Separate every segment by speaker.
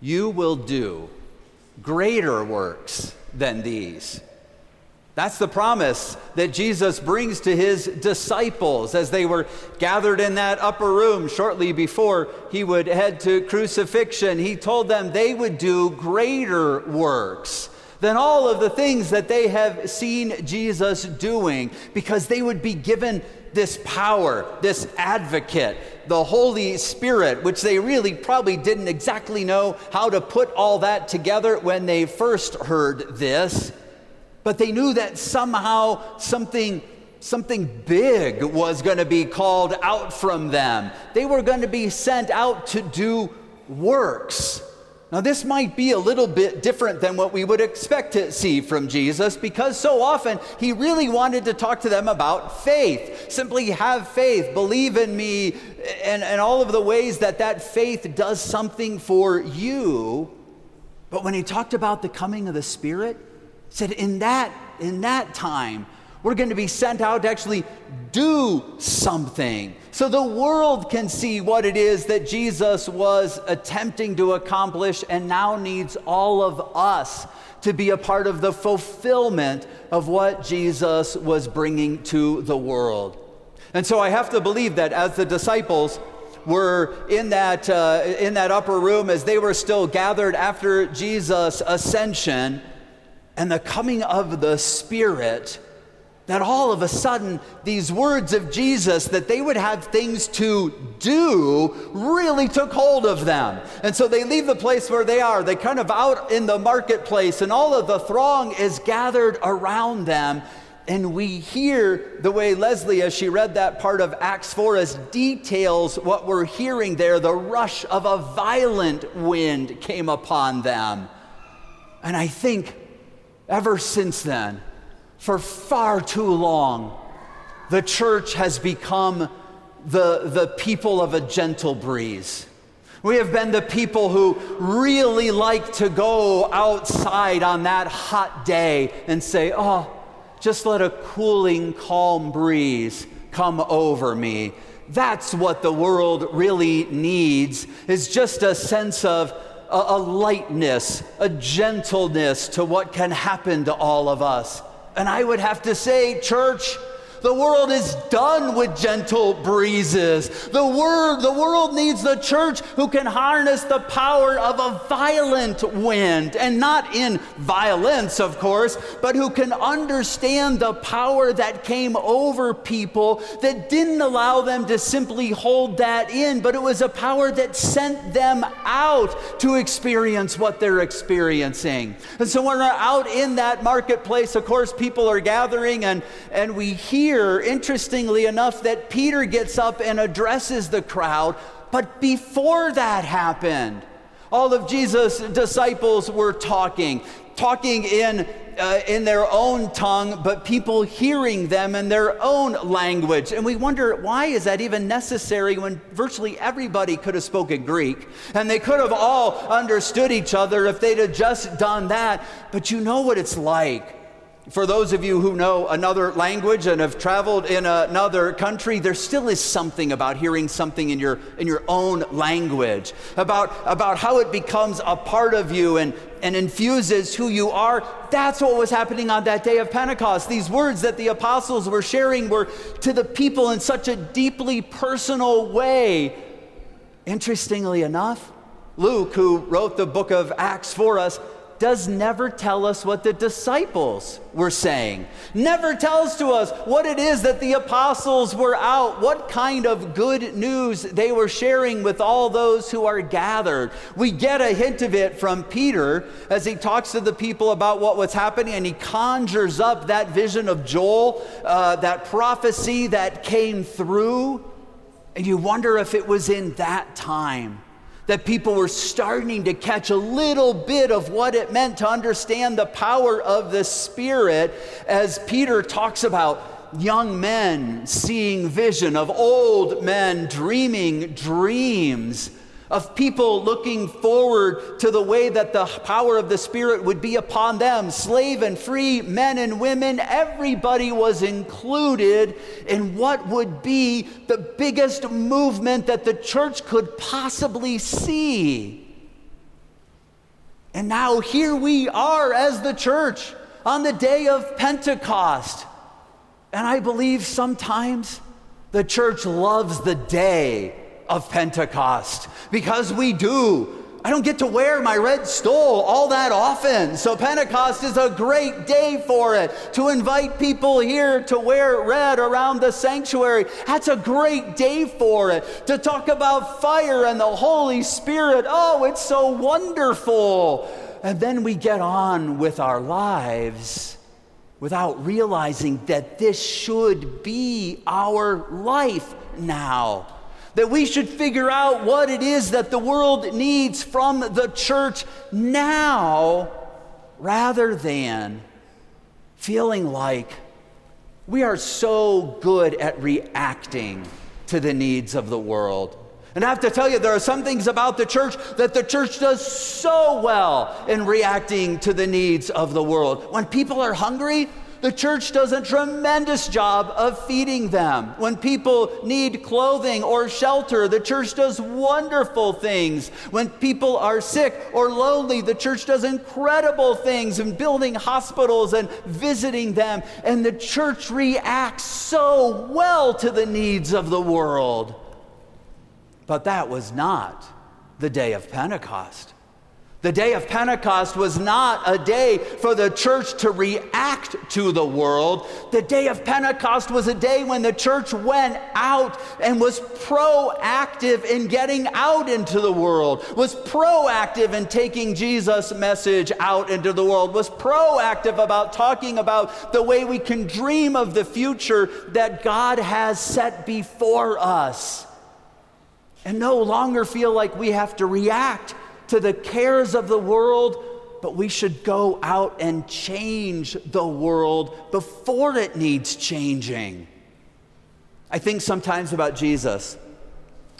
Speaker 1: You will do greater works than these. That's the promise that Jesus brings to his disciples as they were gathered in that upper room shortly before he would head to crucifixion. He told them they would do greater works than all of the things that they have seen Jesus doing because they would be given this power, this advocate, the Holy Spirit, which they really probably didn't exactly know how to put all that together when they first heard this. But they knew that somehow something something big was going to be called out from them. They were going to be sent out to do works. Now, this might be a little bit different than what we would expect to see from Jesus because so often he really wanted to talk to them about faith. Simply have faith, believe in me, and, and all of the ways that that faith does something for you. But when he talked about the coming of the Spirit, he said, in that, in that time, we're going to be sent out to actually do something so the world can see what it is that Jesus was attempting to accomplish and now needs all of us to be a part of the fulfillment of what Jesus was bringing to the world. And so I have to believe that as the disciples were in that, uh, in that upper room, as they were still gathered after Jesus' ascension and the coming of the Spirit, that all of a sudden these words of Jesus that they would have things to do really took hold of them. And so they leave the place where they are. They kind of out in the marketplace and all of the throng is gathered around them. And we hear the way Leslie, as she read that part of Acts 4, as details what we're hearing there the rush of a violent wind came upon them. And I think ever since then, for far too long, the church has become the, the people of a gentle breeze. We have been the people who really like to go outside on that hot day and say, oh, just let a cooling, calm breeze come over me. That's what the world really needs, is just a sense of a, a lightness, a gentleness to what can happen to all of us. And I would have to say, church, the world is done with gentle breezes. The word, the world needs the church who can harness the power of a violent wind, and not in violence, of course, but who can understand the power that came over people that didn't allow them to simply hold that in, but it was a power that sent them out to experience what they're experiencing. And so when we're out in that marketplace, of course, people are gathering and, and we hear here, interestingly enough, that Peter gets up and addresses the crowd. But before that happened, all of Jesus' disciples were talking, talking in, uh, in their own tongue, but people hearing them in their own language. And we wonder why is that even necessary when virtually everybody could have spoken Greek and they could have all understood each other if they'd have just done that. But you know what it's like for those of you who know another language and have traveled in another country, there still is something about hearing something in your, in your own language, about, about how it becomes a part of you and, and infuses who you are. That's what was happening on that day of Pentecost. These words that the apostles were sharing were to the people in such a deeply personal way. Interestingly enough, Luke, who wrote the book of Acts for us, does never tell us what the disciples were saying, never tells to us what it is that the apostles were out, what kind of good news they were sharing with all those who are gathered. We get a hint of it from Peter as he talks to the people about what was happening and he conjures up that vision of Joel, uh, that prophecy that came through. And you wonder if it was in that time that people were starting to catch a little bit of what it meant to understand the power of the Spirit as Peter talks about young men seeing vision, of old men dreaming dreams of people looking forward to the way that the power of the Spirit would be upon them, slave and free, men and women, everybody was included in what would be the biggest movement that the church could possibly see. And now here we are as the church on the day of Pentecost. And I believe sometimes the church loves the day of Pentecost because we do. I don't get to wear my red stole all that often. So Pentecost is a great day for it. To invite people here to wear red around the sanctuary, that's a great day for it. To talk about fire and the Holy Spirit, oh, it's so wonderful. And then we get on with our lives without realizing that this should be our life now. That we should figure out what it is that the world needs from the church now rather than feeling like we are so good at reacting to the needs of the world. And I have to tell you, there are some things about the church that the church does so well in reacting to the needs of the world. When people are hungry, the church does a tremendous job of feeding them. When people need clothing or shelter, the church does wonderful things. When people are sick or lonely, the church does incredible things in building hospitals and visiting them. And the church reacts so well to the needs of the world. But that was not the day of Pentecost. The day of Pentecost was not a day for the church to react to the world. The day of Pentecost was a day when the church went out and was proactive in getting out into the world, was proactive in taking Jesus' message out into the world, was proactive about talking about the way we can dream of the future that God has set before us. And no longer feel like we have to react to the cares of the world, but we should go out and change the world before it needs changing. I think sometimes about Jesus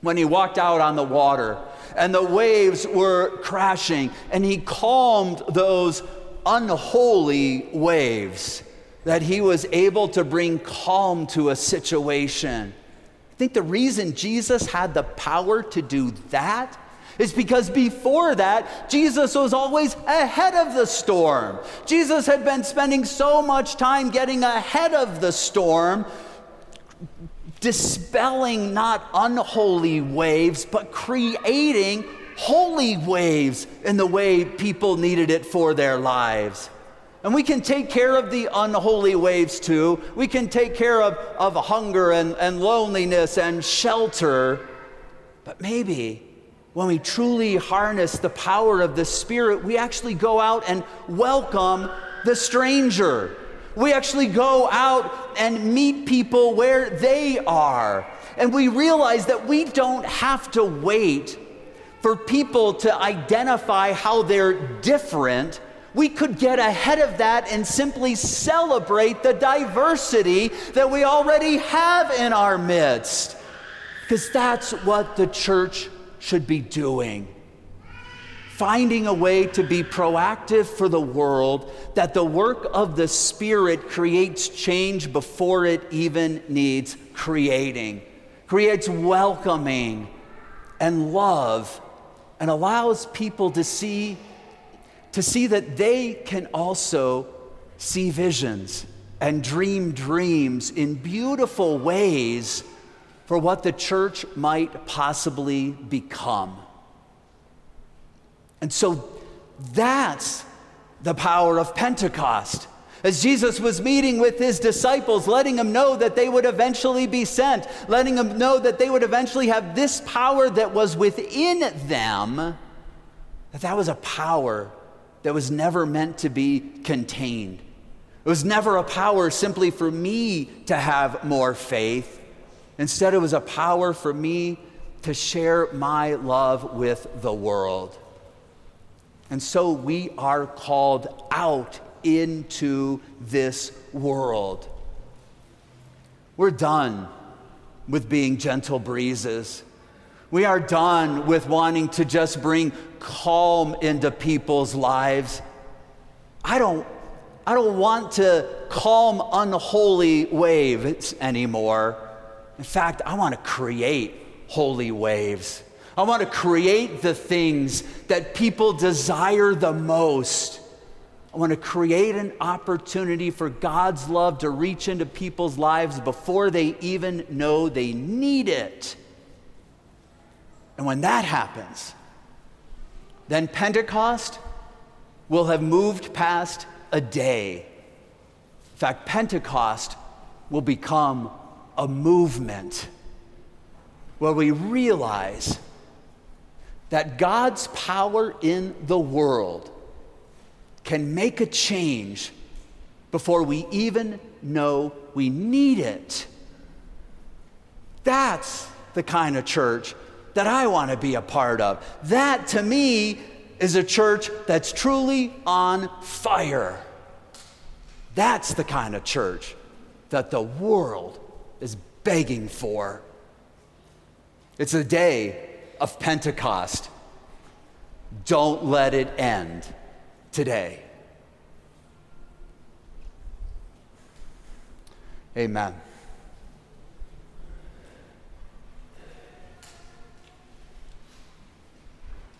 Speaker 1: when he walked out on the water and the waves were crashing and he calmed those unholy waves, that he was able to bring calm to a situation. I think the reason Jesus had the power to do that is because before that, Jesus was always ahead of the storm. Jesus had been spending so much time getting ahead of the storm, dispelling not unholy waves, but creating holy waves in the way people needed it for their lives. And we can take care of the unholy waves too. We can take care of, of hunger and, and loneliness and shelter. But maybe when we truly harness the power of the Spirit, we actually go out and welcome the stranger. We actually go out and meet people where they are. And we realize that we don't have to wait for people to identify how they're different. We could get ahead of that and simply celebrate the diversity that we already have in our midst. Because that's what the church should be doing. Finding a way to be proactive for the world, that the work of the Spirit creates change before it even needs creating, creates welcoming and love, and allows people to see, to see that they can also see visions and dream dreams in beautiful ways for what the church might possibly become. And so that's the power of Pentecost. As Jesus was meeting with his disciples, letting them know that they would eventually be sent, letting them know that they would eventually have this power that was within them, that that was a power that was never meant to be contained. It was never a power simply for me to have more faith. Instead, it was a power for me to share my love with the world. And so we are called out into this world. We're done with being gentle breezes. We are done with wanting to just bring calm into people's lives. I don't, I don't want to calm unholy waves anymore. In fact, I want to create holy waves. I want to create the things that people desire the most. I want to create an opportunity for God's love to reach into people's lives before they even know they need it. And when that happens, then Pentecost will have moved past a day. In fact, Pentecost will become a movement where we realize that God's power in the world can make a change before we even know we need it. That's the kind of church that I want to be a part of. That to me is a church that's truly on fire. That's the kind of church that the world is begging for. It's a day of Pentecost. Don't let it end today. Amen.